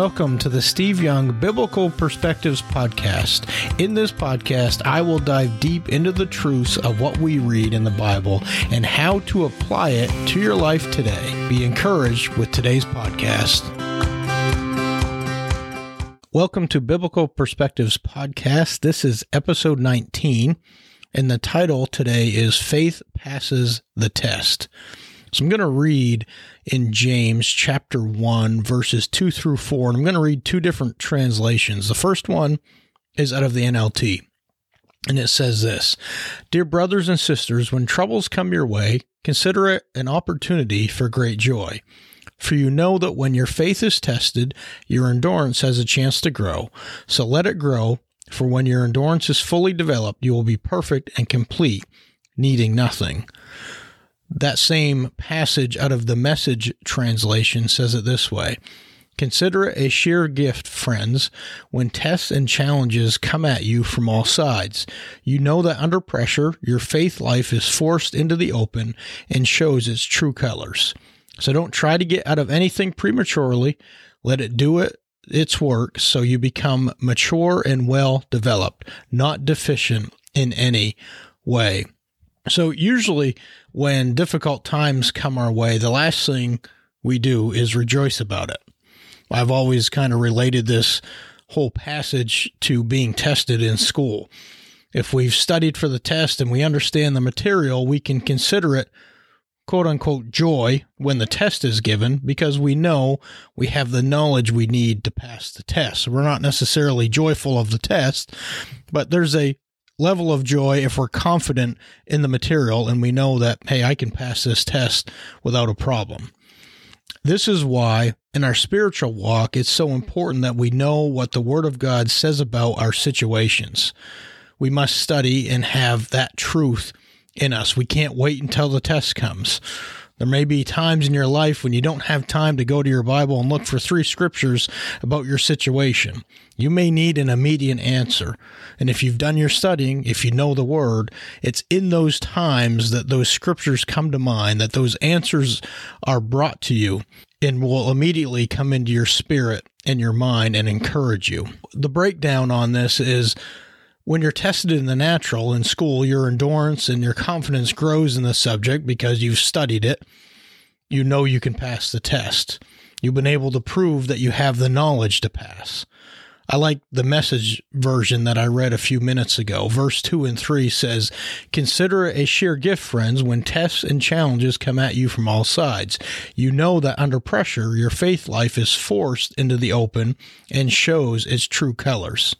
welcome to the Steve Young Biblical Perspectives Podcast. In this podcast, I will dive deep into the truths of what we read in the Bible and how to apply it to your life today. Be encouraged with today's podcast. Welcome to Biblical Perspectives Podcast. This is episode 19, and the title today is Faith Passes the Test. So I'm going to read in James chapter 1, verses 2 through 4. And I'm going to read two different translations. The first one is out of the NLT. And it says this Dear brothers and sisters, when troubles come your way, consider it an opportunity for great joy. For you know that when your faith is tested, your endurance has a chance to grow. So let it grow, for when your endurance is fully developed, you will be perfect and complete, needing nothing. That same passage out of the message translation says it this way Consider it a sheer gift, friends, when tests and challenges come at you from all sides. You know that under pressure, your faith life is forced into the open and shows its true colors. So don't try to get out of anything prematurely. Let it do it its work so you become mature and well developed, not deficient in any way. So usually when difficult times come our way, the last thing we do is rejoice about it. I've always kind of related this whole passage to being tested in school. If we've studied for the test and we understand the material, we can consider it quote unquote joy when the test is given because we know we have the knowledge we need to pass the test. We're not necessarily joyful of the test, but there's a level of joy if we're confident in the material and we know that, hey, I can pass this test without a problem. This is why in our spiritual walk, it's so important that we know what the Word of God says about our situations. We must study and have that truth in us. We can't wait until the test comes. There may be times in your life when you don't have time to go to your Bible and look for three scriptures about your situation. You may need an immediate answer. And if you've done your studying, if you know the word, it's in those times that those scriptures come to mind, that those answers are brought to you and will immediately come into your spirit and your mind and encourage you. The breakdown on this is when you're tested in the natural in school, your endurance and your confidence grows in the subject because you've studied it. You know you can pass the test. You've been able to prove that you have the knowledge to pass. I like the message version that I read a few minutes ago. Verse 2 and 3 says, Consider it a sheer gift, friends, when tests and challenges come at you from all sides. You know that under pressure, your faith life is forced into the open and shows its true colors.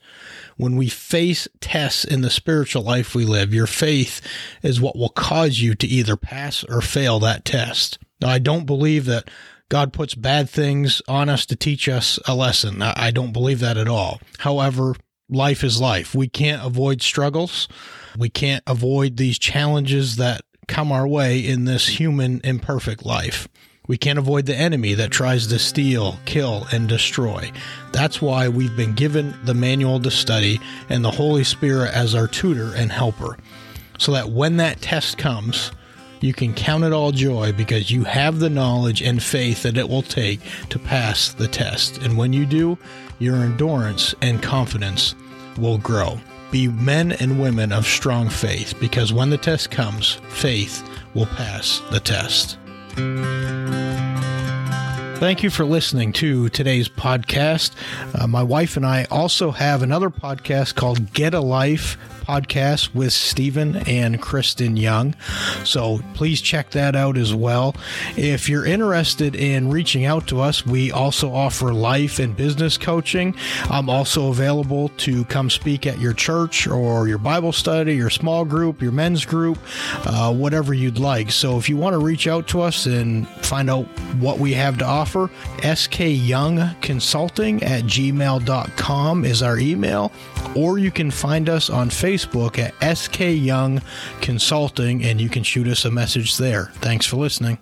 When we face tests in the spiritual life we live, your faith is what will cause you to either pass or fail that test. Now, I don't believe that God puts bad things on us to teach us a lesson. I don't believe that at all. However, life is life. We can't avoid struggles. We can't avoid these challenges that come our way in this human imperfect life. We can't avoid the enemy that tries to steal, kill, and destroy. That's why we've been given the manual to study and the Holy Spirit as our tutor and helper. So that when that test comes, you can count it all joy because you have the knowledge and faith that it will take to pass the test. And when you do, your endurance and confidence will grow. Be men and women of strong faith because when the test comes, faith will pass the test. Thank you for listening to today's podcast. Uh, my wife and I also have another podcast called Get a Life podcast with Stephen and Kristen Young. So please check that out as well. If you're interested in reaching out to us, we also offer life and business coaching. I'm also available to come speak at your church or your Bible study, your small group, your men's group, uh, whatever you'd like. So if you want to reach out to us and find out what we have to offer, skyoungconsulting at gmail.com is our email, or you can find us on Facebook at SK Young Consulting, and you can shoot us a message there. Thanks for listening.